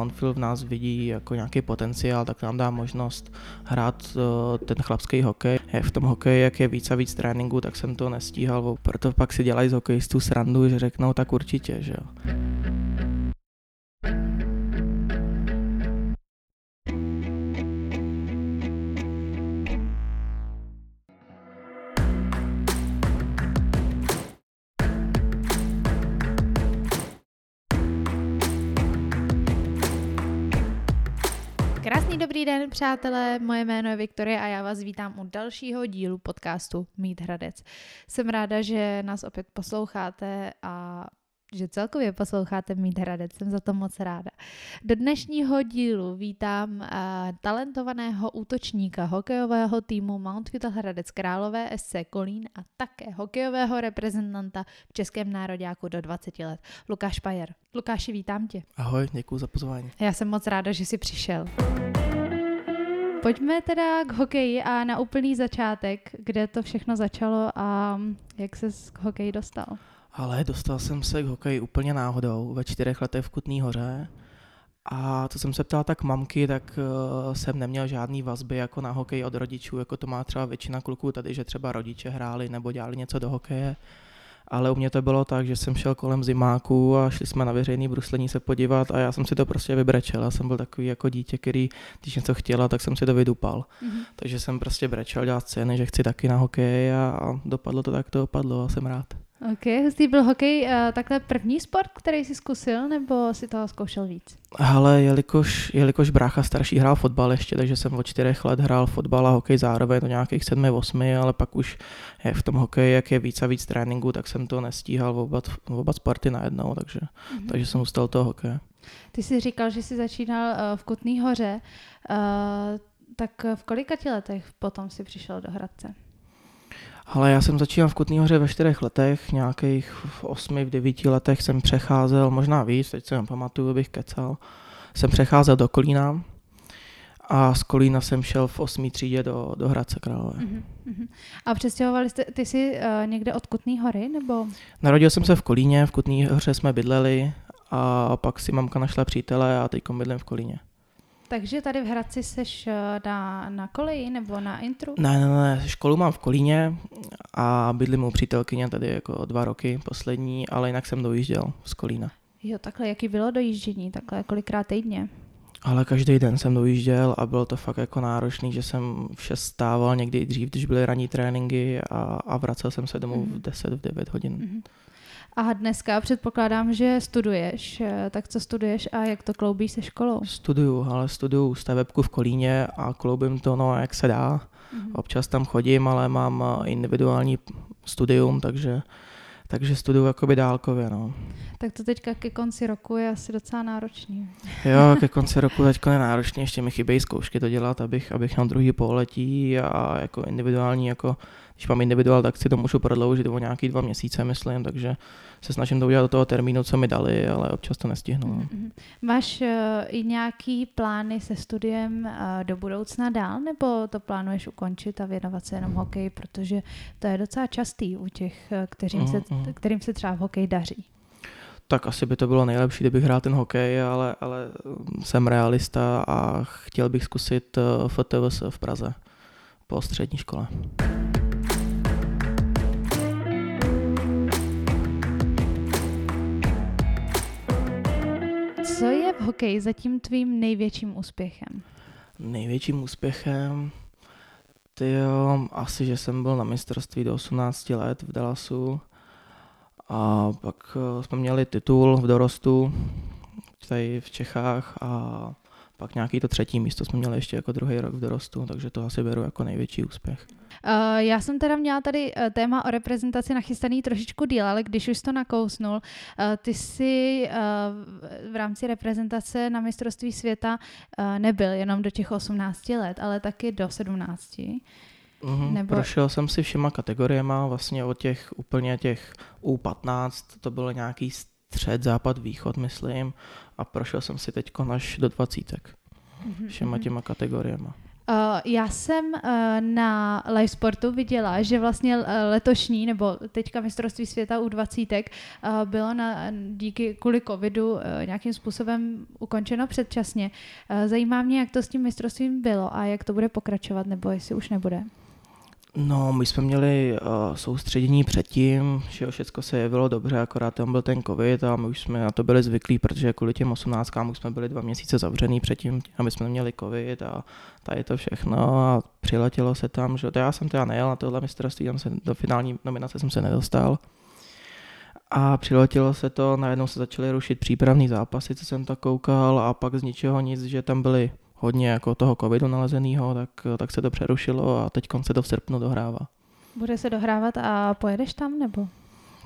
Mountfield v nás vidí jako nějaký potenciál, tak nám dá možnost hrát uh, ten chlapský hokej. V tom hokeji, jak je víc a víc tréninku, tak jsem to nestíhal, proto pak si dělají z hokejistů srandu, že řeknou tak určitě, že jo. Přátelé, moje jméno je Viktorie a já vás vítám u dalšího dílu podcastu Mít Hradec. Jsem ráda, že nás opět posloucháte a že celkově posloucháte Mít Hradec, jsem za to moc ráda. Do dnešního dílu vítám uh, talentovaného útočníka hokejového týmu Mountfield Hradec Králové SC Kolín a také hokejového reprezentanta v Českém nároďáku do 20 let, Lukáš Pajer. Lukáši, vítám tě. Ahoj, děkuji za pozvání. Já jsem moc ráda, že jsi přišel. Pojďme teda k hokeji a na úplný začátek, kde to všechno začalo a jak se k hokeji dostal. Ale dostal jsem se k hokeji úplně náhodou ve čtyřech letech v Kutný hoře. A co jsem se ptal tak mamky, tak uh, jsem neměl žádný vazby jako na hokej od rodičů, jako to má třeba většina kluků tady, že třeba rodiče hráli nebo dělali něco do hokeje ale u mě to bylo tak, že jsem šel kolem zimáku a šli jsme na veřejný bruslení se podívat a já jsem si to prostě vybrečel. Já jsem byl takový jako dítě, který, když něco chtěla, tak jsem si to vydupal. Mm-hmm. Takže jsem prostě brečel dělat scény, že chci taky na hokej a, a dopadlo to tak, to dopadlo a jsem rád. Ok, hustý byl hokej uh, takhle první sport, který jsi zkusil, nebo si toho zkoušel víc? Ale jelikož, jelikož brácha starší hrál fotbal ještě, takže jsem od čtyřech let hrál fotbal a hokej zároveň do nějakých sedmi, osmi, ale pak už je v tom hokeji, jak je víc a víc tréninku, tak jsem to nestíhal v oba, v oba sporty najednou, takže, mm-hmm. takže jsem ustal toho hokeje. Ty jsi říkal, že jsi začínal uh, v Kutný hoře, uh, tak v kolika letech potom si přišel do Hradce? Ale já jsem začínal v Kutný hoře ve čtyřech letech, nějakých v osmi, v devíti letech jsem přecházel, možná víc, teď se pamatuju, bych kecal, jsem přecházel do Kolína a z Kolína jsem šel v osmý třídě do, do Hradce Králové. Uh-huh, A přestěhovali jste, ty jsi uh, někde od Kutný hory, nebo? Narodil jsem se v Kolíně, v Kutný hoře jsme bydleli a pak si mamka našla přítele a teď bydlím v Kolíně. Takže tady v Hradci seš eh, na, na koleji nebo na intru? Ne, ne, ne, školu mám v Kolíně a bydlím u přítelkyně tady jako dva roky poslední, ale jinak jsem dojížděl z Kolína. Jo, takhle, jaký bylo dojíždění, takhle kolikrát týdně? Ale každý den jsem dojížděl a bylo to fakt jako náročný, že jsem vše stával někdy i dřív, když byly ranní tréninky a, a vracel jsem se domů mm-hmm. v 10, v 9 hodin. Mm-hmm. A dneska předpokládám, že studuješ. Eh, tak co studuješ a jak to kloubíš se školou? Studuju, ale studuju stavebku v Kolíně a kloubím to, no, jak se dá. Mm-hmm. Občas tam chodím, ale mám eh, individuální studium, takže takže studuju jakoby dálkově, no. Tak to teďka ke konci roku je asi docela náročný. Jo, ke konci roku teďka je náročný, ještě mi chybějí zkoušky to dělat, abych, abych měl druhý pololetí a jako individuální, jako když mám individuál, tak si to můžu prodloužit o nějaký dva měsíce, myslím, takže se snažím to udělat do toho termínu, co mi dali, ale občas to nestihnu. Mm-hmm. Máš uh, i nějaký plány se studiem uh, do budoucna dál, nebo to plánuješ ukončit a věnovat se jenom hokeji, protože to je docela častý u těch, eh, kterým, se, mhm. kterým se třeba v hokeji daří? tak asi by to bylo nejlepší, kdybych hrál ten hokej, ale, ale mm, jsem realista a chtěl bych zkusit FTVS v Praze po střední škole. Hokeji zatím tvým největším úspěchem? Největším úspěchem? Ty jo, asi, že jsem byl na mistrovství do 18 let v Dallasu a pak eh, jsme měli titul v dorostu tady v Čechách a pak nějaký to třetí místo jsme měli ještě jako druhý rok v dorostu, takže to asi beru jako největší úspěch. Uh, já jsem teda měla tady uh, téma o reprezentaci nachystaný trošičku díl, ale když už to nakousnul, uh, ty jsi uh, v rámci reprezentace na mistrovství světa nebyl jenom do těch 18 let, ale taky do 17. Mm-hmm. Nebo... Prošel jsem si všema kategoriema, vlastně od těch úplně těch U15, to bylo nějaký střed, západ, východ, myslím, a prošel jsem si teď až do dvacítek. Mm-hmm. Všema mhm. těma kategoriema. já jsem uh, na live sportu viděla, že vlastně uh, letošní, nebo teďka mistrovství světa u 20 uh, bylo na, díky kvůli covidu nějakým způsobem ukončeno předčasně. Zajímá mě, jak to s tím mistrovstvím bylo a jak to bude pokračovat, nebo jestli už nebude. No, my jsme měli uh, soustředění předtím, že všechno se jevilo dobře, akorát tam byl ten covid a my už jsme na to byli zvyklí, protože kvůli těm osmnáctkám už jsme byli dva měsíce zavřený předtím, aby jsme neměli covid a tady to všechno a přiletělo se tam, že já jsem teda nejel na tohle mistrovství, tam se do finální nominace jsem se nedostal. A přiletělo se to, najednou se začaly rušit přípravné zápasy, co jsem tak koukal a pak z ničeho nic, že tam byly hodně jako toho covidu nalezeného, tak, tak se to přerušilo a teď se to v srpnu dohrává. Bude se dohrávat a pojedeš tam nebo?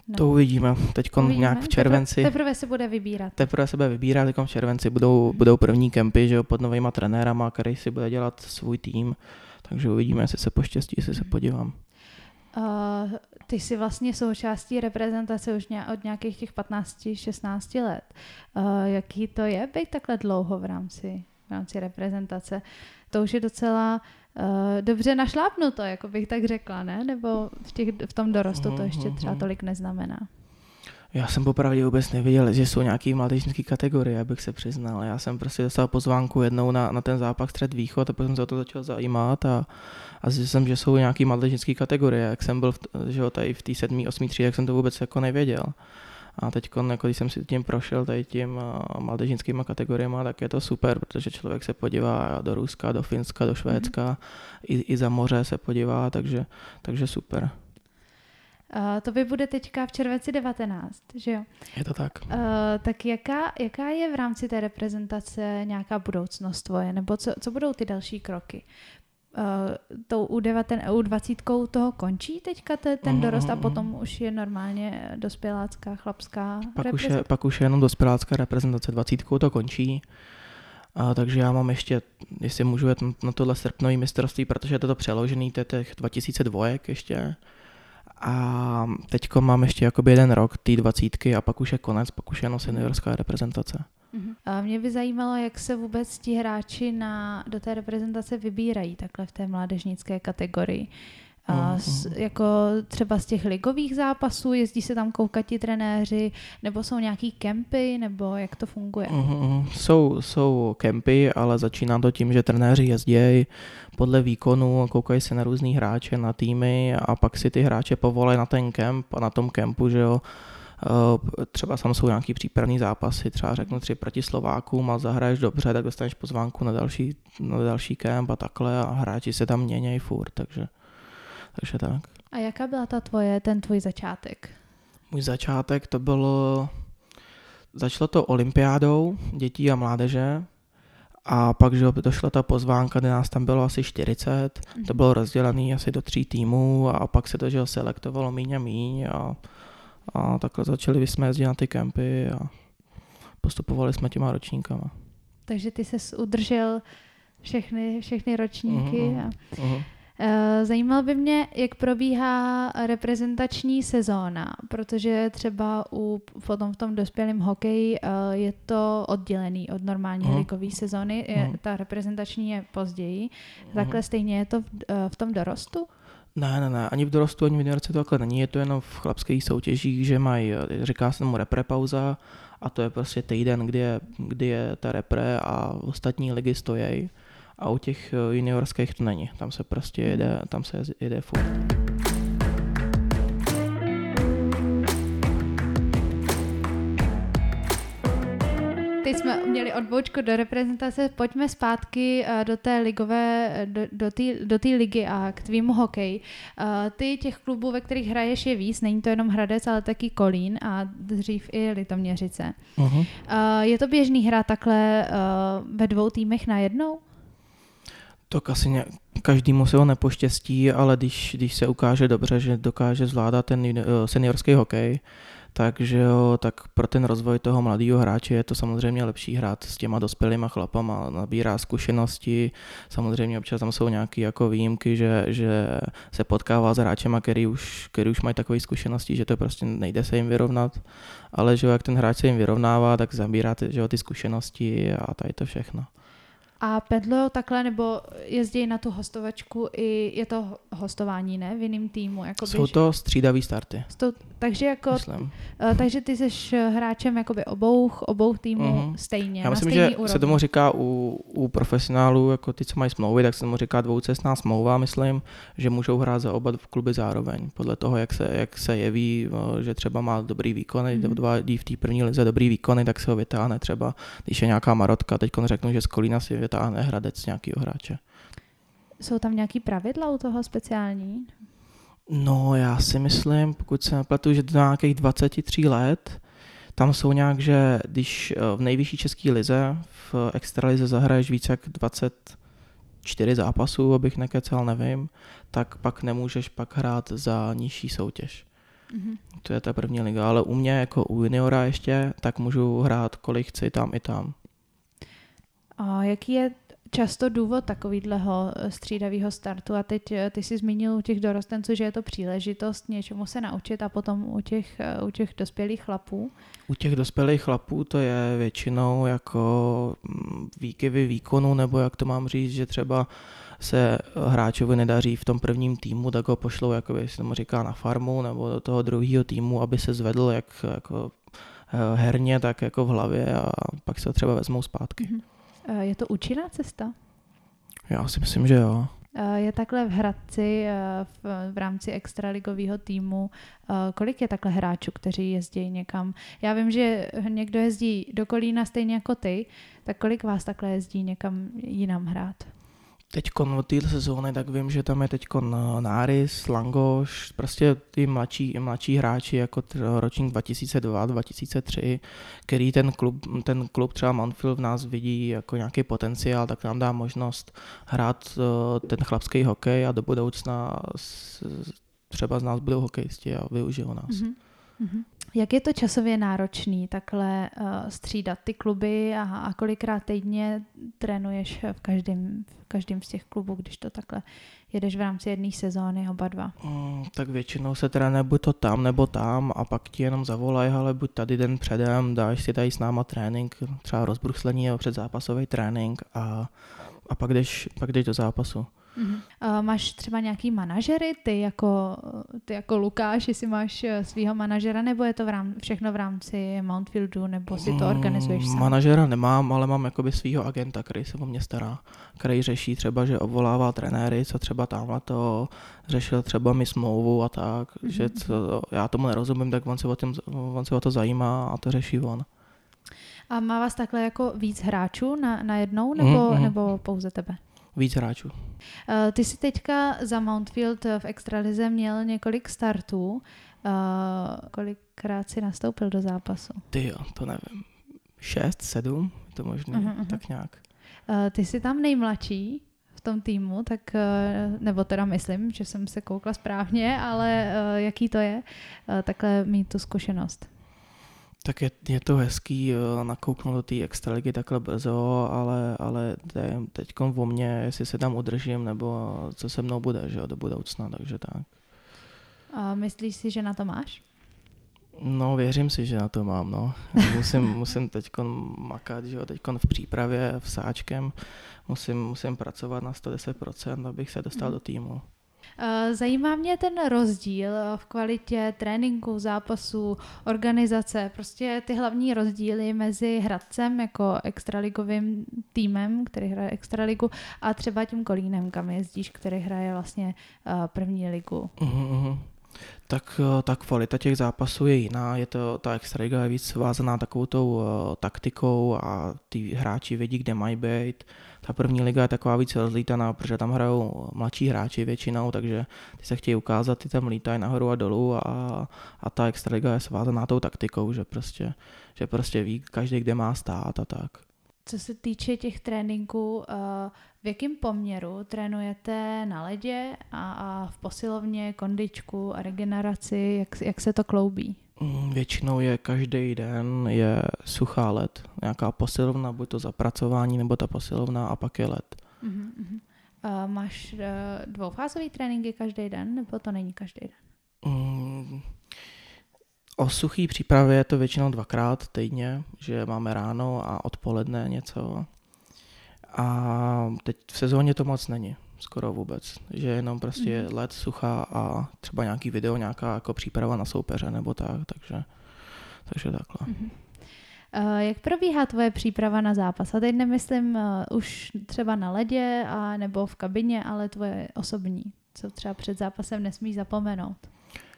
No. To uvidíme. Teď nějak v červenci. Teprve, teprve se bude vybírat. Teprve se bude vybírat, teď v červenci budou, budou první kempy že jo, pod novýma trenérama, který si bude dělat svůj tým. Takže uvidíme, jestli se poštěstí, jestli se podívám. Uh, ty jsi vlastně součástí reprezentace už ně, od nějakých těch 15-16 let. Uh, jaký to je být takhle dlouho v rámci v rámci reprezentace. To už je docela uh, dobře našlápnuto, jako bych tak řekla, ne? Nebo v, těch, v tom dorostu to ještě třeba mhm. tolik neznamená. Já jsem popravdě vůbec nevěděl, že jsou nějaký mládežnické kategorie, abych se přiznal. Já jsem prostě dostal pozvánku jednou na, na ten zápas střed východ a potom jsem se o to začal zajímat a, a zjistil jsem, že jsou nějaký mládežnické kategorie. Jak jsem byl v, že jo, tady v té sedmý, osmý třídě, jak jsem to vůbec jako nevěděl. A teď, jako, když jsem si tím prošel tady tím mládežnickými kategoriemi, tak je to super, protože člověk se podívá do Ruska, do Finska, do Švédska, mm-hmm. i, i za moře se podívá, takže, takže super. Uh, to by bude teďka v červenci 19, že jo? Je to tak. Uh, tak jaká, jaká je v rámci té reprezentace nějaká budoucnost tvoje, nebo co, co budou ty další kroky? Uh, tou U19, U20 toho končí teďka te, ten dorost a potom už je normálně dospělácká, chlapská pak už, je, pak už je jenom dospělácká reprezentace, 20 to končí. A, takže já mám ještě, jestli můžu jet na tohle srpnový mistrovství, protože je to přeložený, to je těch 2002 ještě. A teďko mám ještě jakoby jeden rok té dvacítky a pak už je konec, pak už je jenom seniorská reprezentace. Uh-huh. A mě by zajímalo, jak se vůbec ti hráči na, do té reprezentace vybírají takhle v té mládežnické kategorii. A z, jako třeba z těch ligových zápasů, jezdí se tam koukat ti trenéři, nebo jsou nějaký kempy, nebo jak to funguje? Uh-huh. Jsou, jsou kempy, ale začíná to tím, že trenéři jezdí podle výkonu, koukají se na různý hráče, na týmy a pak si ty hráče povolají na ten kemp a na tom kempu, že jo, třeba tam jsou nějaký přípravní zápasy, třeba řeknu tři proti Slovákům a zahraješ dobře, tak dostaneš pozvánku na další, na další kemp a takhle a hráči se tam měnějí furt, takže, takže tak. A jaká byla ta tvoje, ten tvůj začátek? Můj začátek to bylo, začalo to olympiádou dětí a mládeže, a pak, že došla ta pozvánka, kde nás tam bylo asi 40, to mhm. bylo rozdělené asi do tří týmů a pak se to, že selektovalo míň a míň a a takhle začali jsme jezdit na ty kempy a postupovali jsme těma ročníkama. Takže ty se udržel všechny, všechny ročníky. Uh-huh, a... uh-huh. Zajímalo by mě, jak probíhá reprezentační sezóna, protože třeba u, potom v tom dospělém hokeji eh, je to oddělený od normální uh-huh. ligové sezóny, je, uh-huh. ta reprezentační je později. Uh-huh. Takhle stejně je to v, eh, v tom dorostu? Ne, ne, ne, ani v dorostu, ani v juniorce to takhle není, je to jenom v chlapských soutěžích, že mají, říká se tomu repre pauza a to je prostě týden, kdy je, kdy je ta repre a ostatní ligy stojí a u těch juniorských to není, tam se prostě jede, tam se jede furt. Teď jsme měli odbočku do reprezentace, pojďme zpátky uh, do té ligové, do, do té do ligy a k tvýmu hokeji. Uh, ty těch klubů, ve kterých hraješ je víc, není to jenom Hradec, ale taky Kolín a dřív i Litoměřice. Uh-huh. Uh, je to běžný hra takhle ve dvou týmech najednou? To asi ně, každému se ho nepoštěstí, ale když, když se ukáže dobře, že dokáže zvládat ten seniorský hokej, takže jo, tak pro ten rozvoj toho mladého hráče je to samozřejmě lepší hrát s těma dospělýma chlapama, nabírá zkušenosti, samozřejmě občas tam jsou nějaké jako výjimky, že, že se potkává s hráčema, který už, který už mají takové zkušenosti, že to prostě nejde se jim vyrovnat, ale že jak ten hráč se jim vyrovnává, tak zabírá ty, že jo, ty zkušenosti a tady to všechno. A pedlujou takhle, nebo jezdí na tu hostovačku i je to hostování, ne? V jiném týmu. Jakoby, Jsou to střídavý starty, to, takže, jako, myslím. uh, takže ty jsi hráčem jakoby obou, obou týmů Mhm. stejně, Já myslím, že úrovni. se tomu říká u, u profesionálů, jako ty, co mají smlouvy, tak se tomu říká dvoucestná smlouva, myslím, že můžou hrát za oba v kluby zároveň, podle toho, jak se, jak se jeví, o, že třeba má dobrý výkony, mm. dva v té první lize dobrý výkony, tak se ho vytáhne třeba, když je nějaká marotka, teď řeknu, že z Kolína si vytáhne Hradec nějakýho hráče. Jsou tam nějaký pravidla u toho speciální? No, já si myslím, pokud se nepletu, že do nějakých 23 let, tam jsou nějak, že když eh, v nejvyšší české lize, v extralize zahraješ více jak 24 zápasů, abych nekecal, nevím, tak pak nemůžeš pak hrát za nižší soutěž. Mhm. To je ta první liga, ale u mě jako u juniora ještě, tak můžu hrát kolik chci tam i tam. A jaký je často důvod takovýhleho střídavého startu? A teď eh, ty jsi zmínil u těch dorostenců, že je to příležitost něčemu se naučit a potom u těch, eh, u těch dospělých chlapů. U těch dospělých chlapů to je většinou jako mm, výkyvy výkonu, nebo jak to mám říct, že třeba se hráčovi nedaří v tom prvním týmu, tak ho pošlou, jako se tomu říká, na farmu nebo do toho druhého týmu, aby se zvedl jak jako eh, herně, tak jako v hlavě a pak se ho třeba vezmou zpátky. Mhm. Eh, Je to účinná cesta? Já si myslím, že jo. Eh, Je takhle v Hradci eh, v, v rámci extraligového týmu, kolik je takhle hráčů, kteří jezdí někam? Já vím, že někdo jezdí do Kolína stejně jako ty, tak kolik vás takhle jezdí někam jinam hrát? Teď od této sezóny, tak vím, že tam je teď Náris, Langoš, prostě ty mladší, mladší hráči, jako ročník 2002, 2003, který ten klub, ten klub třeba Mountfield v nás vidí jako nějaký potenciál, tak nám dá možnost hrát eh, ten chlapský hokej a do budoucna třeba z nás budou hokejisti a využijou nás. Mhm. Mhm. Jak je to časově náročný takhle uh, střídat ty kluby a, a kolikrát týdně trénuješ v každém, v každém z těch klubů, když to takhle jedeš v rámci jedné sezóny oba dva? Mm, tak většinou se trénuje buď to tam nebo tam a pak ti jenom zavolají, ale buď tady den předem, dáš si tady s náma trénink, třeba rozbruslení nebo předzápasový trénink a, a pak, jdeš, pak jdeš do zápasu. Mhm. Uh, máš třeba nějaký manažery, ty jako, ty jako Lukáš, jestli máš eh, svého manažera, nebo je to v rám, všechno v rámci Mountfieldu, nebo si to organizuješ Mm, sám? Manažera nemám, ale mám jakoby svého agenta, který se o mě stará, který řeší třeba, že obvolává trenéry, co třeba tamhle to řešil třeba mi smlouvu a tak, Mhm, že co, já tomu nerozumím, tak on se, o tím, on se o to zajímá a to řeší on. A má vás takhle jako víc hráčů na, na jednou, nebo, Mhm. nebo pouze tebe? Víc hráčů. Uh, ty jsi teďka za Mountfield v Extralize měl několik startů. Uh, kolikrát si nastoupil do zápasu? Ty jo, to nevím. Šest, sedm, je to možné, Aha, aha. tak nějak. Uh, ty jsi tam nejmladší v tom týmu, tak, nebo teda myslím, že jsem se koukla správně, ale jaký to je takhle mít tu zkušenost? Tak je, je to hezký eh, nakouknout do té extraligy takhle brzo, ale, ale teď o mě, jestli se tam udržím, nebo co se mnou bude, že jo, do budoucna, takže tak. Uh, myslíš si, že na to máš? No, věřím si, že na to mám, no. Musím, musím teď makat, že jo, teď v přípravě, v sáčkem, musím, musím pracovat na 110%, abych se dostal do týmu. Eh, Zajímá mě ten rozdíl eh, v kvalitě tréninku, zápasů, organizace, prostě ty hlavní rozdíly mezi Hradcem jako extraligovým týmem, který hraje extraligu, a třeba tím Kolínem, kam jezdíš, který hraje vlastně eh, první ligu. Uhum. Tak eh, ta kvalita těch zápasů je jiná, je to, ta extraliga je víc vázaná takovou tou uh, taktikou a ty hráči vědí, kde mají být. Ta první liga je taková víc rozlítaná, protože tam hrajou mladší hráči většinou, takže ty se chtějí ukázat, ty tam lítají nahoru a dolů a, a ta extraliga je svázaná tou taktikou, že prostě, že prostě ví každý, kde má stát a tak. Co se týče těch tréninků, eh, v jakém poměru trénujete na ledě a, a v posilovně, kondičku a regeneraci, jak, jak se to kloubí? Mm, Většinou je každý den je suchá led, nějaká posilovna, buď to zapracování, nebo ta posilovna a pak je led. Uh-huh, uh-huh. Uh, máš uh, dvoufázový tréninky každý den, nebo to není každý den? Mm, O suchý přípravě je to většinou dvakrát týdně, že máme ráno a odpoledne něco. A teď v sezóně to moc není, skoro vůbec. Že jenom prostě Mhm. let, sucha a třeba nějaký video, nějaká jako příprava na soupeře nebo tak, takže, takže takhle. Mhm. Eh, Jak probíhá tvoje příprava na zápas? A teď nemyslím eh, už třeba na ledě a nebo v kabině, ale tvoje osobní. Co třeba před zápasem nesmíš zapomenout.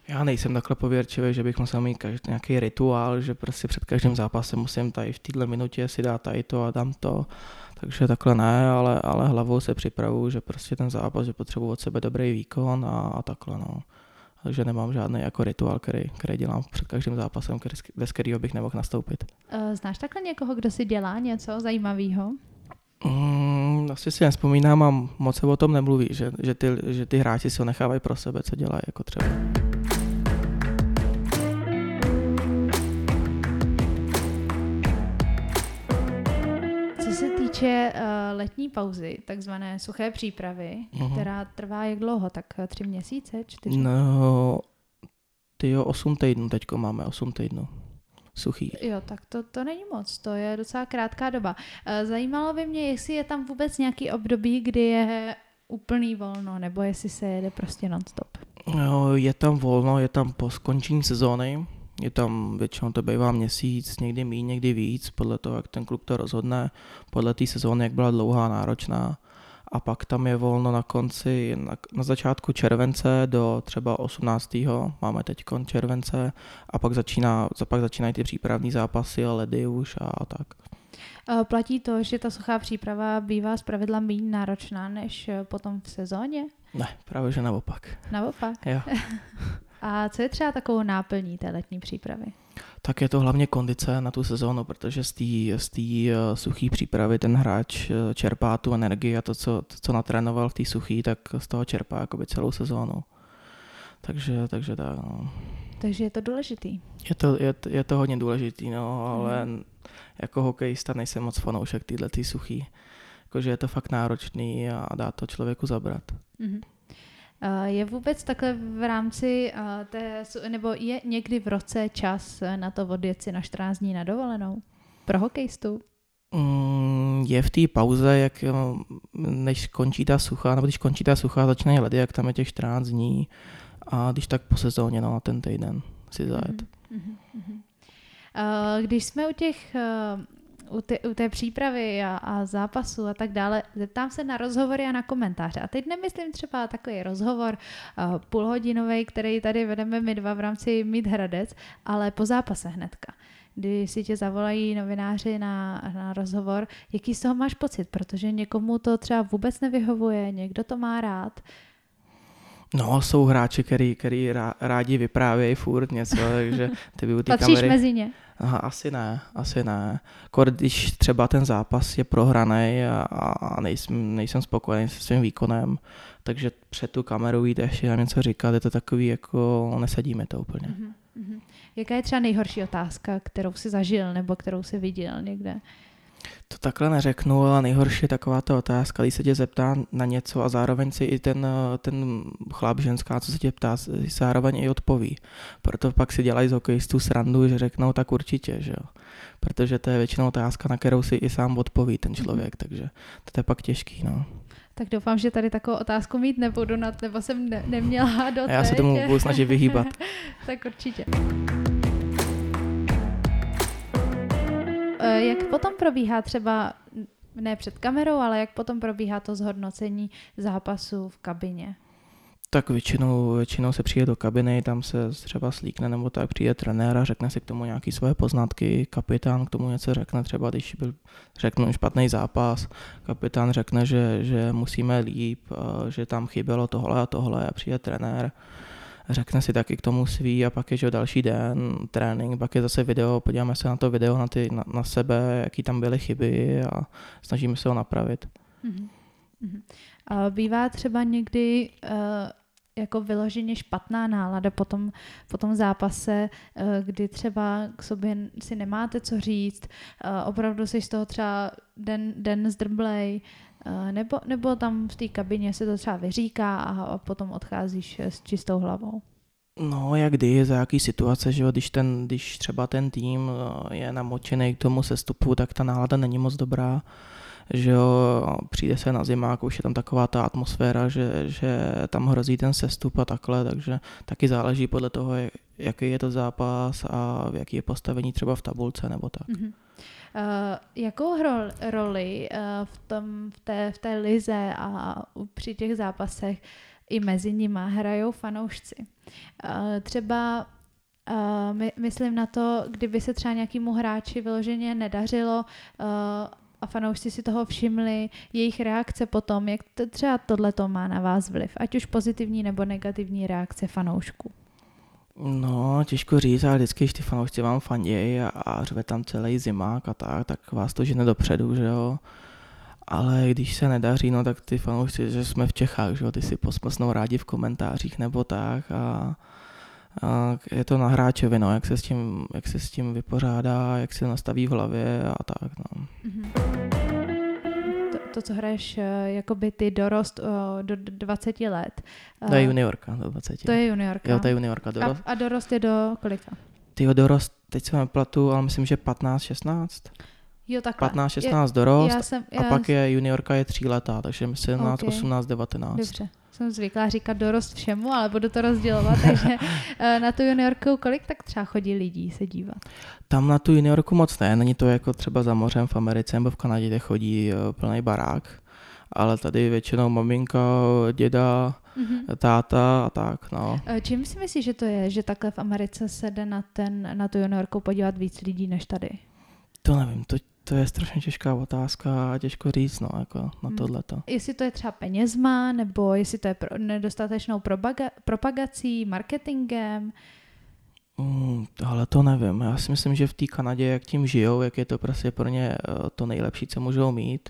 Já nejsem takhle pověrčivý, že bych musel mít každý, nějaký rituál, že prostě před každým zápasem musím tady v této minutě si dát tady to a dám to. Takže takhle ne, ale, ale hlavou se připravuju, že prostě ten zápas, že potřebuji od sebe dobrý výkon a, a takhle no. Takže nemám žádný jako rituál, který, který dělám před každým zápasem, který, bez kterého bych nemohl nastoupit. Eh, Znáš takhle někoho, kdo si dělá něco zajímavého? Mm, asi si nespomínám a moc se o tom nemluví, že, že, ty, že ty hráči si ho nechávají pro sebe, co dělají jako třeba. Týče uh, letní pauzy, takzvané suché přípravy, Mhm. která trvá jak dlouho? Tak eh, tři měsíce, čtyři? No, ty jo, 8 týdnů teďko máme, 8 týdnů. Suchý. Jo, tak to, to není moc, to je docela krátká doba. Eh, Zajímalo by mě, jestli je tam vůbec nějaký období, kdy je úplný volno, nebo jestli se jede prostě non-stop. Jo, je tam volno, je tam po skončení sezóny, je tam většinou to bývá měsíc, někdy méně, někdy víc, podle toho, jak ten klub to rozhodne, podle té sezóny, jak byla dlouhá, náročná. A pak tam je volno na konci, na, na začátku července do třeba 18. máme teď července a pak, začíná, pak začínají ty přípravní zápasy a ledy už a, a tak. Platí to, že ta suchá příprava bývá zpravidla méně náročná než potom v sezóně? Ne, právě že naopak. Naopak. Jo. A co je třeba takovou náplní té letní přípravy? Tak je to hlavně kondice na tu sezónu, protože z té z eh, suché přípravy ten hráč eh, čerpá tu energii a to, co, to, co natrénoval v té suché, tak z toho čerpá jakoby celou sezónu. Takže, takže tak, no. Takže je to důležitý. je, to, je, to- je to hodně důležitý, no, ale jako hokejista nejsem moc fanoušek téhle tý suchý. Jakože je to fakt náročný a dá to člověku zabrat. Mhm. Eh, Je vůbec takhle v rámci eh, té, nebo je někdy v roce čas eh, na to odjet si na 14 dní na dovolenou? Pro hokejistu? Mm, je v té pauze, jak než končí ta sucha, nebo když končí ta sucha, začínají ledy, jak tam je těch 14 dní a když tak po sezóně, no, na ten týden si zajet. Mhm, mhm. Eh, Když jsme u těch u, té, u té přípravy a, a zápasu a tak dále, zeptám se na rozhovory a na komentáře. A teď nemyslím třeba takový rozhovor uh, půlhodinový, který tady vedeme my dva v rámci Mít Hradec, ale po zápase hnedka. Kdy si tě zavolají novináři na, na rozhovor, jaký z toho máš pocit, protože někomu to třeba vůbec nevyhovuje, někdo to má rád. No, jsou hráči, který, který rá- rádi vyprávějí furt něco, takže ty by u té Patříš kamery... mezi ně. Aha, asi ne, asi ne. Kor, když třeba ten zápas je prohraný a, a nejsem, nejsem spokojený se svým výkonem, takže před tu kameru jít ještě na něco říkat, je to takový jako, nesadíme to úplně. Mhm, mhm. Jaká je třeba nejhorší otázka, kterou jsi zažil nebo kterou jsi viděl někde? To takhle neřeknu, ale nejhorší je taková ta otázka, když se tě zeptá na něco a zároveň si i ten, ten chlap, ženská, co se tě ptá, si zároveň i odpoví. Proto pak si dělají z hokejistů srandu, že řeknou tak určitě, že jo. Protože to je většinou otázka, na kterou si i sám odpoví ten člověk, takže to je pak těžký, no. Tak doufám, že tady takovou otázku mít nebudu, nebo jsem ne- neměla do já se tomu budu snažit vyhýbat. tak určitě. Jak potom probíhá třeba, ne před kamerou, ale jak potom probíhá to zhodnocení zápasu v kabině? Tak většinou, většinou se přijde do kabiny, tam se třeba slíkne nebo tak, přijde trenér a řekne si k tomu nějaké svoje poznatky, kapitán k tomu něco řekne, třeba když byl, řeknu, špatný zápas, kapitán řekne, že, že musíme líp, a že tam chybělo tohle a tohle a přijde trenér, řekne si taky k tomu svý a pak je že další den trénink, pak je zase video, podíváme se na to video, na, ty, na, na sebe, jaký tam byly chyby a snažíme se ho napravit. Mhm. Mhm. A bývá třeba někdy uh, jako vyloženě špatná nálada po tom, po tom zápase, uh, kdy třeba k sobě si nemáte co říct, uh, opravdu jsi z toho třeba den, den zdrblej, nebo, nebo tam v té kabině se to třeba vyříká a, a potom odcházíš s čistou hlavou. No, jak kdy, za jaký situace, že jo, když, ten, když třeba ten tým eh, je namočený k tomu sestupu, tak ta nálada není moc dobrá. že jo, přijde se na zimák, už je tam taková ta atmosféra, že, že tam hrozí ten sestup a takhle, takže taky záleží podle toho, jaký je to zápas a v jaký je postavení třeba v tabulce nebo tak. Mm-hmm. Uh, jakou hro, roli uh, v, tom, v, té, v té lize a při těch zápasech i mezi nimi hrajou fanoušci? Uh, třeba my, myslím na to, kdyby se třeba nějakému hráči vyloženě nedařilo a fanoušci si toho všimli, jejich reakce potom, jak to, třeba tohle to má na vás vliv, ať už pozitivní nebo negativní reakce fanoušků. No, těžko říct, ale vždycky, když ty fanoušci vám fandějí a, a řve tam celý zimák a tak, tak vás to žene dopředu, že jo. Ale když se nedaří, no tak ty fanoušci, že jsme v Čechách, že jo, ty si posmsnou rádi v komentářích nebo tak a, a je to na hráčovi, no, jak se, s tím, jak se s tím vypořádá, jak se nastaví v hlavě a tak, no. Mm-hmm to, co hraješ eh, jakoby ty dorost eh, do 20 let. To je juniorka do 20. To je juniorka. Jo, to je juniorka. Dorost. A, a dorost je do kolika? Ty dorost, teď jsem platu, ale myslím, že 15, 16. Jo, takhle. 15, 16 je, dorost já jsem, já... a pak je juniorka je 3 leta, takže 17, okay. 18, 19. Dobře jsem zvyklá říkat dorost všemu, ale budu to rozdělovat, takže eh, na tu juniorku kolik tak třeba chodí lidí se dívat? Tam na tu juniorku moc ne, není to jako třeba za mořem v Americe nebo v Kanadě, kde chodí eh, plný barák, ale tady většinou maminka, děda, mm-hmm. táta a tak, no. Eh, čím si myslíš, že to je, že takhle v Americe se jde na, ten, na tu juniorku podívat víc lidí než tady? To nevím, to to je strašně těžká otázka a těžko říct, no, jako na hmm. tohleto. Jestli to je třeba penězma, nebo jestli to je pro, nedostatečnou propaga- propagací, marketingem? Mm, ale to nevím. Já si myslím, že v té Kanadě, jak tím žijou, jak je to prostě pro ně eh, to nejlepší, co můžou mít,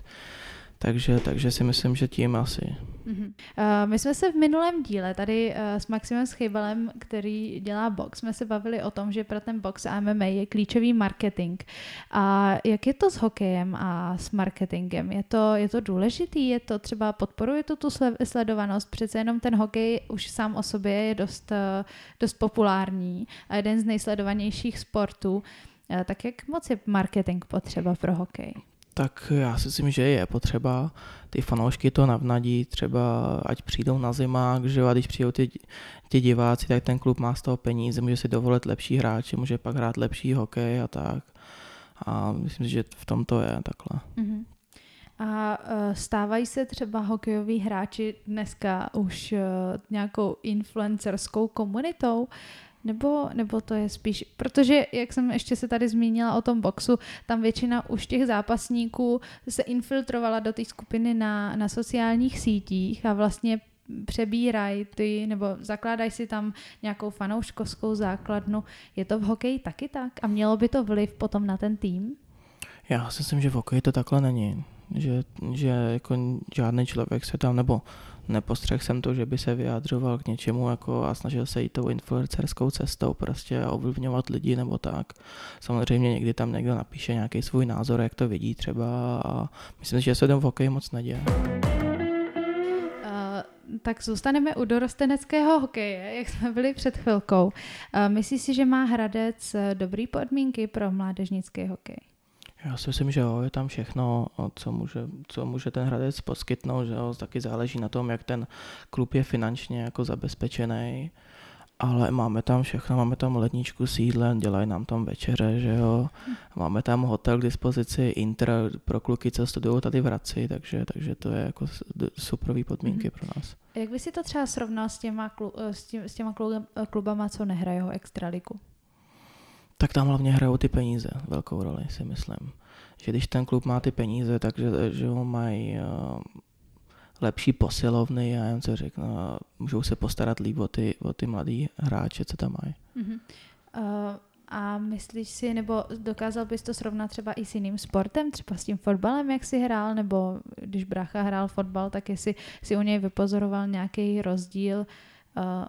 takže, takže si myslím, že tím asi. Uh-huh. Uh, my jsme se v minulém díle tady uh, s Maximem Schybelem, který dělá box, jsme se bavili o tom, že pro ten box a MMA je klíčový marketing. A jak je to s hokejem a s marketingem? Je to, je to důležitý? Je to třeba, podporuje to tu sledovanost? Přece jenom ten hokej už sám o sobě je dost, uh, dost populární a jeden z nejsledovanějších sportů. Tak jak moc je marketing potřeba pro hokej? Tak já si myslím, že je potřeba ty fanoušky to navnadí, třeba ať přijdou na zimák, že a když přijdou ty, ty diváci, tak ten klub má z toho peníze, může si dovolit lepší hráče, může pak hrát lepší hokej a tak. A myslím, že v tom to je takhle. Mm-hmm. A uh, stávají se třeba hokejoví hráči dneska už uh, nějakou influencerskou komunitou? Nebo, nebo to je spíš, protože jak jsem ještě se tady zmínila o tom boxu, tam většina už těch zápasníků se infiltrovala do té skupiny na, na sociálních sítích a vlastně přebírají ty, nebo zakládají si tam nějakou fanouškovskou základnu. Je to v hokeji taky tak? A mělo by to vliv potom na ten tým? Já si myslím, že v hokeji to takhle není. Že, že jako žádný člověk se tam, nebo nepostřehl jsem to, že by se vyjádřoval k něčemu jako a snažil se jít tou influencerskou cestou prostě a ovlivňovat lidi nebo tak. Samozřejmě někdy tam někdo napíše nějaký svůj názor, jak to vidí třeba a myslím, že se to v hokeji moc neděje. tak zůstaneme u dorosteneckého hokeje, jak jsme byli před chvilkou. Myslíš si, že má Hradec dobrý podmínky pro mládežnický hokej? Já si myslím, že jo, je tam všechno, co může, co může ten Hradec poskytnout, že jo, taky záleží na tom, jak ten klub je finančně jako zabezpečený, ale máme tam všechno, máme tam ledničku s jídlem, dělají nám tam večeře, že jo, máme tam hotel k dispozici, inter pro kluky, co studují tady v Hradci, takže, takže to je jako superový podmínky mm-hmm. pro nás. Jak by si to třeba srovnal s těma, klu, s, těma klubama, co nehrajou extraliku? Tak tam hlavně hrajou ty peníze velkou roli, si myslím. Že když ten klub má ty peníze, takže že ho mají uh, lepší posilovny a jen co řeknu, uh, můžou se postarat líp o ty, o ty mladý hráče, co tam mají. Uh-huh. Uh, a myslíš si, nebo dokázal bys to srovnat třeba i s jiným sportem, třeba s tím fotbalem, jak jsi hrál, nebo když brácha hrál fotbal, tak jestli si u něj vypozoroval nějaký rozdíl uh,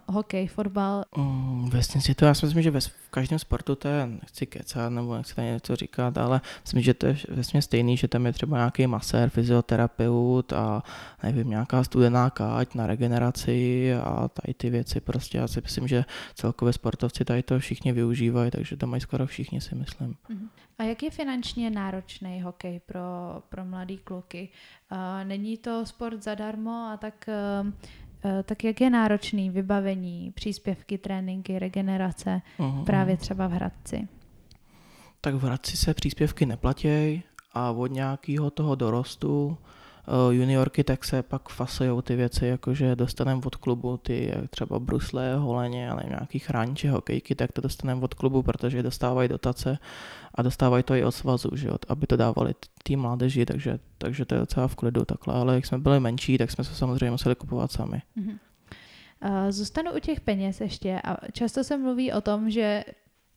hokej, fotbal? Mm, vlastně si to, já si myslím, že ve, v každém sportu to je, nechci kecat nebo nechci tady něco říkat, ale myslím, že to je vlastně stejný, že tam je třeba nějaký masér, fyzioterapeut a nevím, nějaká studená káť na regeneraci a tady ty věci prostě. Já si myslím, že celkově sportovci tady to všichni využívají, takže to mají skoro všichni, si myslím. Mhm. A jak je finančně náročný hokej pro, pro mladý kluky? Uh, není to sport zadarmo a tak uh, tak jak je náročný vybavení, příspěvky, tréninky, regenerace uh-huh. právě třeba v Hradci? Tak v Hradci se příspěvky neplatí a od nějakého toho dorostu juniorky, tak se pak fasujou ty věci, jakože dostaneme od klubu ty třeba brusle, holeně, ale nějaký chrániče, hokejky, tak to dostaneme od klubu, protože dostávají dotace a dostávají to i od svazu, že jo, aby to dávali té mládeži, takže, takže to je docela v klidu takhle, ale jak jsme byli menší, tak jsme se samozřejmě museli kupovat sami. Mm-hmm. Zůstanu u těch peněz ještě a často se mluví o tom, že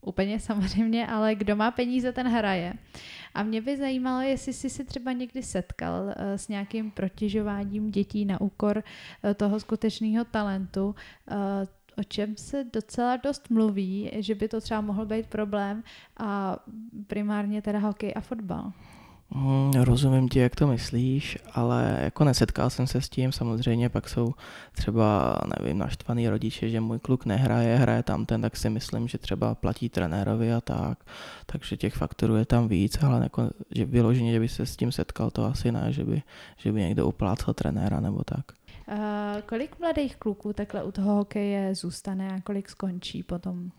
úplně samozřejmě, ale kdo má peníze, ten hraje. A mě by zajímalo, jestli jsi se třeba někdy setkal eh, s nějakým protěžováním dětí na úkor eh, toho skutečného talentu, eh, o čem se docela dost mluví, že by to třeba mohl být problém a primárně teda hokej a fotbal. Hmm, rozumím ti, jak to myslíš, ale jako nesetkal jsem se s tím, samozřejmě pak jsou třeba, nevím, naštvaný rodiče, že můj kluk nehraje, hraje tam ten, tak si myslím, že třeba platí trenérovi a tak, takže těch faktorů je tam víc, ale jako, že vyloženě, že by se s tím setkal, to asi ne, že by, že by někdo uplácal trenéra nebo tak. Uh, kolik mladých kluků takhle u toho hokeje zůstane a kolik skončí potom,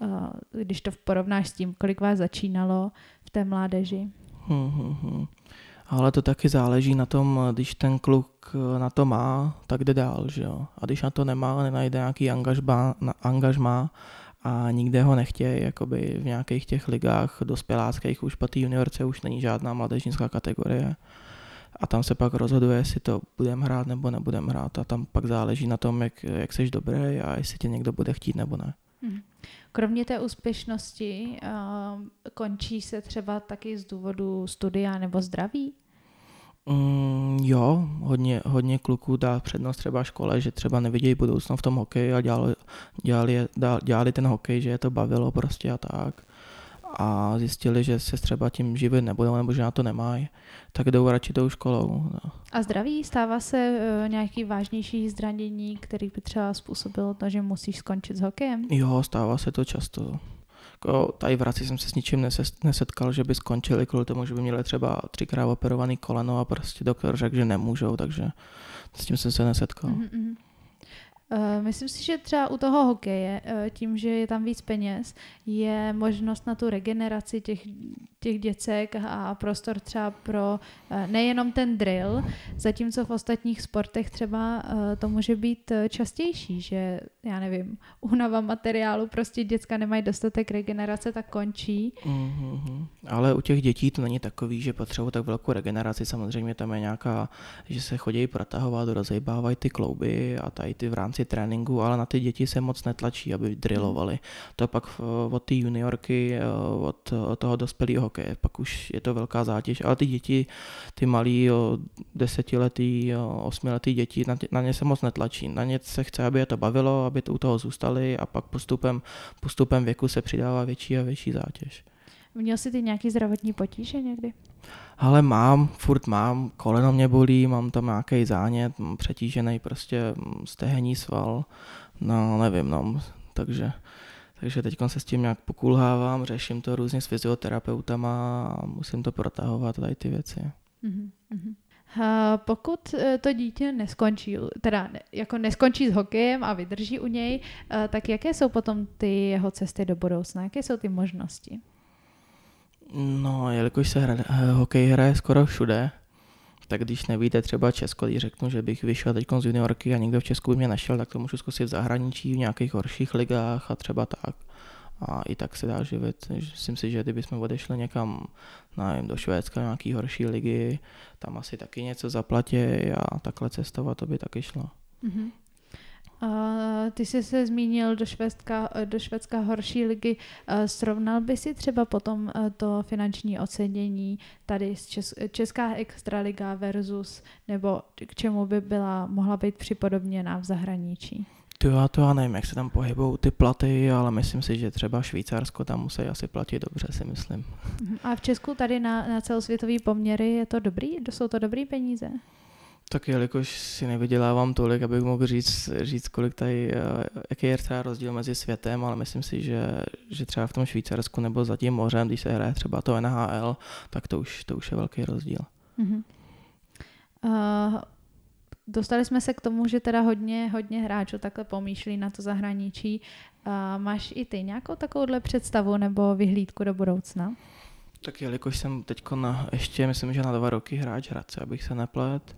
uh, když to porovnáš s tím, kolik vás začínalo v té mládeži? Hmm, hmm, hmm. Ale to taky záleží na tom, když ten kluk na to má, tak jde dál, že jo. A když na to nemá, nenajde nějaký angažma, angažma a nikde ho nechtějí, jakoby v nějakých těch ligách dospěláckých už po té juniorce už není žádná mladežnická kategorie. A tam se pak rozhoduje, jestli to budeme hrát nebo nebudeme hrát. A tam pak záleží na tom, jak, jak jsi dobrý a jestli tě někdo bude chtít nebo ne. Hmm. Kromě té úspěšnosti uh, končí se třeba taky z důvodu studia nebo zdraví? Mm, jo, hodně, hodně kluků dá přednost třeba škole, že třeba nevidějí budoucnost v tom hokeji a dělali, dělali, dělali ten hokej, že je to bavilo prostě a tak a zjistili, že se třeba tím živit nebudou nebo že na to nemají, tak jdou radši tou školou. No. A zdraví? Stává se uh, nějaký vážnější zranění, který by třeba způsobilo to, že musíš skončit s hokejem? Jo, stává se to často. Jako tady v Hradci jsem se s ničím nesetkal, že by skončili kvůli tomu, že by měli třeba třikrát operovaný koleno a prostě doktor řekl, že nemůžou, takže s tím jsem se nesetkal. Mm-hmm. Uh, myslím si, že třeba u toho hokeje, uh, tím, že je tam víc peněz, je možnost na tu regeneraci těch, těch děcek a prostor třeba pro uh, nejenom ten drill, zatímco v ostatních sportech třeba to může být častější, že já nevím, únava materiálu, prostě děcka nemají dostatek regenerace, tak končí. Mm-hmm. Ale u těch dětí to není takový, že potřebují tak velkou regeneraci, samozřejmě tam je nějaká, že se chodí protahovat, rozejbávají ty klouby a tady ty v rámci rámci tréninku, ale na ty děti se moc netlačí, aby drillovali. To pak eh, od té juniorky, eh, od toho dospělého hokeje, pak už je to velká zátěž, ale ty děti, ty malí desetiletý, osmiletý děti, na, na ně se moc netlačí. Na ně se chce, aby je to bavilo, aby to u toho zůstali a pak postupem, postupem věku se přidává větší a větší zátěž. Měl jsi ty nějaký zdravotní potíže někdy? Ale mám, furt mám, koleno mě bolí, mám tam nějaký zánět, mám přetížený prostě stehenní sval, no nevím, no, takže, takže teď se s tím nějak pokulhávám, řeším to různě s fyzioterapeutama a musím to protahovat, tady ty věci. Mm-hmm. Pokud eh, to dítě neskončí, teda jako neskončí s hokejem a vydrží u něj, uh, tak jaké jsou potom ty jeho cesty do budoucna? Jaké jsou ty možnosti? No, jelikož se hra, eh, hokej hraje skoro všude, tak když nevíte třeba Česko, když řeknu, že bych vyšel teď z juniorky a někdo v Česku by mě našel, tak to můžu zkusit v zahraničí, v nějakých horších ligách a třeba tak. A i tak se dá živit. Myslím si, že kdybychom odešli někam nevím, do Švédska, nějaký horší ligy, tam asi taky něco zaplatí a takhle cestovat, to by taky šlo. Mm-hmm. Uh, ty jsi se zmínil do Švédska, do Švédska horší ligy. Uh, srovnal by si třeba potom uh, to finanční ocenění tady z Čes- Česká extraliga versus, nebo k čemu by byla mohla být připodobněná v zahraničí? To já, to já nevím, jak se tam pohybují ty platy, ale myslím si, že třeba Švýcarsko tam musí asi platit dobře, si myslím. Mhm. A v Česku tady na, na celosvětový poměry je to dobrý? Jsou to dobrý peníze? Tak jelikož si nevydělávám tolik, abych mohl říct, říct kolik tady, eh, jaký je třeba rozdíl mezi světem, ale myslím si, že, že třeba v tom Švýcarsku nebo za tím mořem, když se hraje třeba to NHL, tak to už, to už je velký rozdíl. Mm-hmm. Uh, dostali jsme se k tomu, že teda hodně, hodně hráčů takhle pomýšlí na to zahraničí. Uh, máš i ty nějakou takovouhle představu nebo vyhlídku do budoucna? Tak jelikož jsem teď na, ještě, myslím, že na dva roky hráč Hradce, abych se neplet,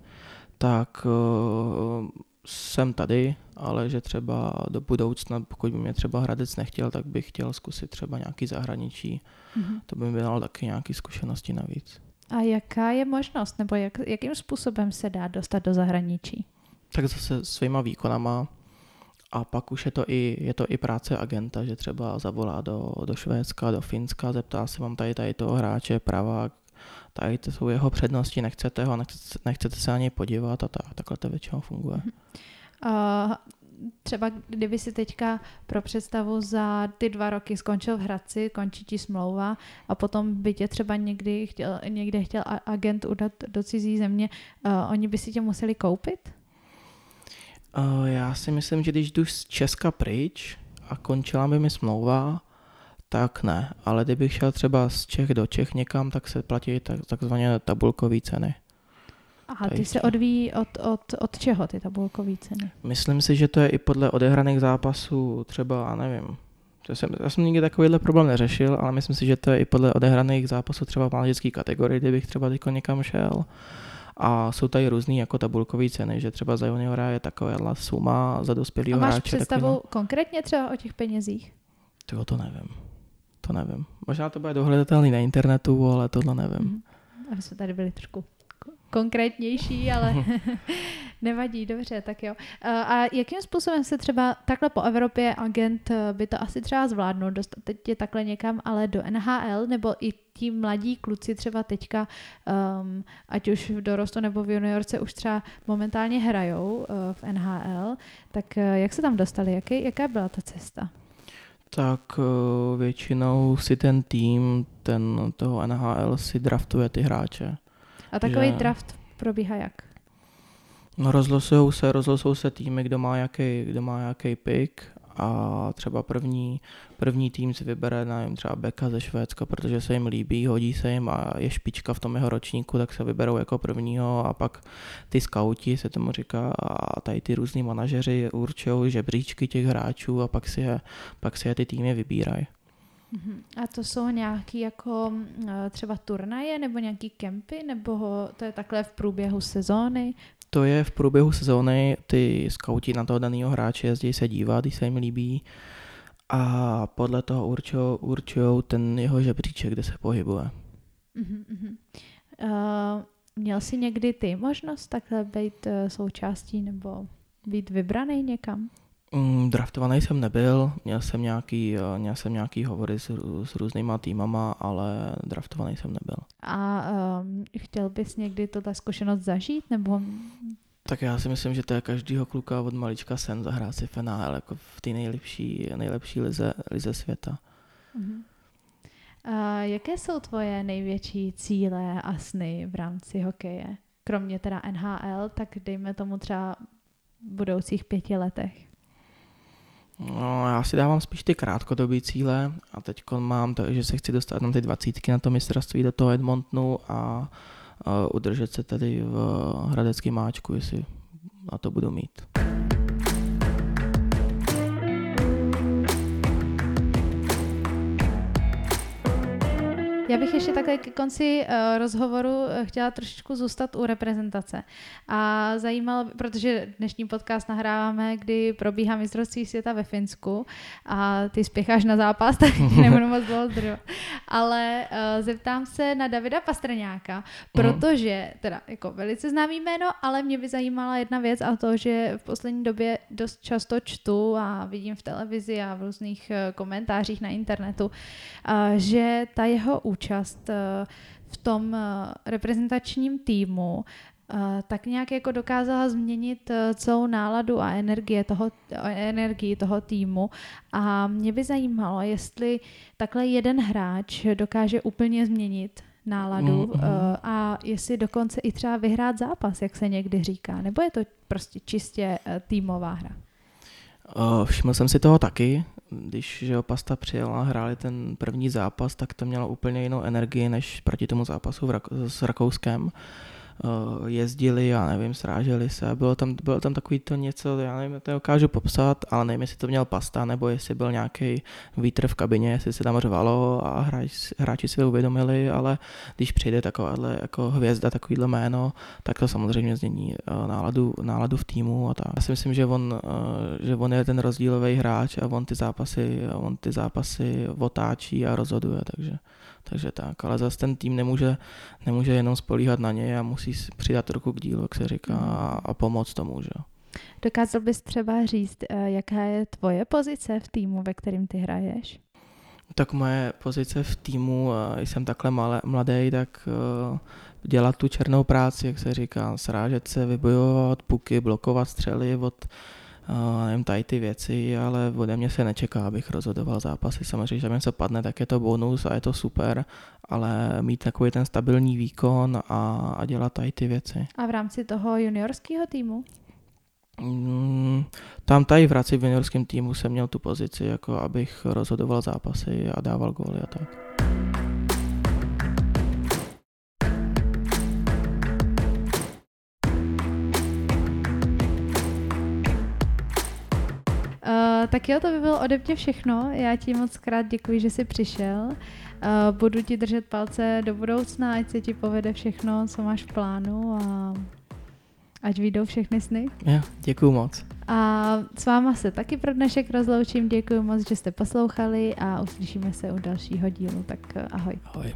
tak uh, jsem tady, ale že třeba do budoucna, pokud by mě třeba Hradec nechtěl, tak bych chtěl zkusit třeba nějaký zahraničí. Mm-hmm. To by mi dalo taky nějaké zkušenosti navíc. A jaká je možnost, nebo jak, jakým způsobem se dá dostat do zahraničí? Tak zase svýma výkonama a pak už je to i, je to i práce agenta, že třeba zavolá do, do Švédska, do Finska, zeptá se, mám tady, tady toho hráče, pravák, tady to jsou jeho přednosti, nechcete ho, nechcete, nechcete se na něj podívat a tak, takhle to většinou funguje. Uh, třeba kdyby si teďka pro představu za ty dva roky skončil v Hradci, končí ti smlouva a potom by tě třeba někdy chtěl, někde chtěl agent udat do cizí země, uh, oni by si tě museli koupit? Uh, já si myslím, že když jdu z Česka pryč a končila by mi smlouva, tak ne. Ale kdybych šel třeba z Čech do Čech někam, tak se platí tak, takzvané tabulkové ceny. A ty se odvíjí od, od, od čeho ty tabulkové ceny? Myslím si, že to je i podle odehraných zápasů, třeba, já nevím, to jsem, já jsem nikdy takovýhle problém neřešil, ale myslím si, že to je i podle odehraných zápasů třeba v mládežské kategorii, kdybych třeba teď někam šel. A jsou tady různé jako tabulkové ceny, že třeba za juniora je taková suma, za dospělého hráče. A máš představu takový, no... konkrétně třeba o těch penězích? To to nevím. To nevím. Možná to bude dohledatelný na internetu, ale tohle nevím. Mm. Aby jsme tady byli trošku konkrétnější, ale nevadí, dobře, tak jo. A jakým způsobem se třeba takhle po Evropě agent eh, by to asi třeba zvládnul, dostat teď je takhle někam, ale do NHL, nebo i ti mladí kluci třeba teďka, um, ať už v dorostu nebo v juniorce už třeba momentálně hrajou uh, v NHL, tak uh, jak se tam dostali, jaký, jaká byla ta cesta? Tak uh, většinou si ten tým, ten toho NHL si draftuje ty hráče. A takový že... draft probíhá jak? No rozlosují se, rozlosují se týmy, kdo má jaký, kdo má jaký pick a třeba první, první tým si vybere, nevím, třeba Beka ze Švédska, protože se jim líbí, hodí se jim a je špička v tom jeho ročníku, tak se vyberou jako prvního a pak ty skauti se tomu říká a tady ty různí manažeři určují žebříčky těch hráčů a pak si je, pak si je ty týmy vybírají. Mhm. A to jsou nějaký jako eh, třeba turnaje nebo nějaký kempy, nebo to je takhle v průběhu sezóny? To je v průběhu sezóny, ty skauti na toho daného hráče jezdí se dívat, když se jim líbí a podle toho určují ten jeho žebříček, kde se pohybuje. Uh-huh, uh, měl jsi někdy ty možnost takhle být uh, součástí nebo být vybraný někam? Mm, draftovaný jsem nebyl, měl jsem nějaký, eh, měl jsem nějaký hovory s, s různýma týmama, ale draftovaný jsem nebyl. A um, chtěl bys někdy to ta zkušenost zažít, nebo... Tak já si myslím, že to je každýho kluka od malička sen zahrát si FNL jako v té nejlepší, nejlepší lize, lize světa. Uh-huh. Uh, jaké jsou tvoje největší cíle a sny v rámci hokeje? Kromě teda NHL, tak dejme tomu třeba v budoucích pěti letech. No, já si dávám spíš ty krátkodobé cíle a teď mám to, že se chci dostat na ty dvacítky na to mistrovství do toho Edmontonu a, a udržet se tady v Hradeckém máčku, jestli na to budu mít. Takhle ke konci uh, rozhovoru eh, chtěla trošičku zůstat u reprezentace. A zajímalo, protože dnešní podcast nahráváme, kdy probíhá mistrovství světa ve Finsku a ty spěcháš na zápas, tak nebudu moc dlouho zdržovat. Ale uh, zeptám se na Davida Pastrňáka, mhm. protože, teda jako velice známý jméno, ale mě by zajímala jedna věc a to, že v poslední době dost často čtu a vidím v televizi a v různých komentářích na internetu, že ta jeho účast eh, v tom eh, reprezentačním týmu tak nějak jako dokázala změnit uh, celou náladu a energie toho, energii toho týmu. A mě by zajímalo, jestli takhle jeden hráč dokáže úplně změnit náladu mm-hmm. uh, a jestli dokonce i třeba vyhrát zápas, jak se někdy říká, nebo je to prostě čistě týmová hra? Uh, všiml jsem si toho taky, když že Pasta přijela a hráli ten první zápas, tak to mělo úplně jinou energii než proti tomu zápasu v Rak- s Rakouskem. Eh, jezdili, já nevím, sráželi se, bylo tam, bylo tam takový to něco, já nevím, to dokážu popsat, ale nevím, jestli to měl pasta, nebo jestli byl nějaký vítr v kabině, jestli se tam řvalo a hráč, hráči si uvědomili, ale když přijde takováhle jako hvězda, takovýhle jméno, tak to samozřejmě změní eh, náladu, náladu v týmu a tak. Já si myslím, že on, eh, že on je ten rozdílový hráč a on ty zápasy, on ty zápasy otáčí a rozhoduje, takže takže tak, ale zase ten tým nemůže, nemůže jenom spolíhat na něj a musí přidat ruku k dílu, jak se říká, mhm. a, pomoct tomu, že Dokázal bys třeba říct, eh, jaká je tvoje pozice v týmu, ve kterém ty hraješ? Tak moje pozice v týmu, eh, jsem takhle malé, mladý, tak eh, dělat tu černou práci, jak se říká, srážet se, vybojovat puky, blokovat střely od nevím, tady ty věci, ale ode mě se nečeká, abych rozhodoval zápasy. Samozřejmě, že něco padne, tak je to bonus a je to super, ale mít takový ten stabilní výkon a, a dělat tady ty věci. A v rámci toho juniorského týmu? Mm, tam tady v rámci v juniorském týmu jsem měl tu pozici, jako abych rozhodoval zápasy a dával góly a tak. Tak jo, to by bylo ode mě všechno. Já ti moc krát děkuji, že jsi přišel. Uh, budu ti držet palce do budoucna, ať se ti povede všechno, co máš v plánu a ať vyjdou všechny sny. Jo, děkuji moc. A s váma se taky pro dnešek rozloučím. Děkuji moc, že jste poslouchali a uslyšíme se u dalšího dílu. Tak ahoj. Ahoj.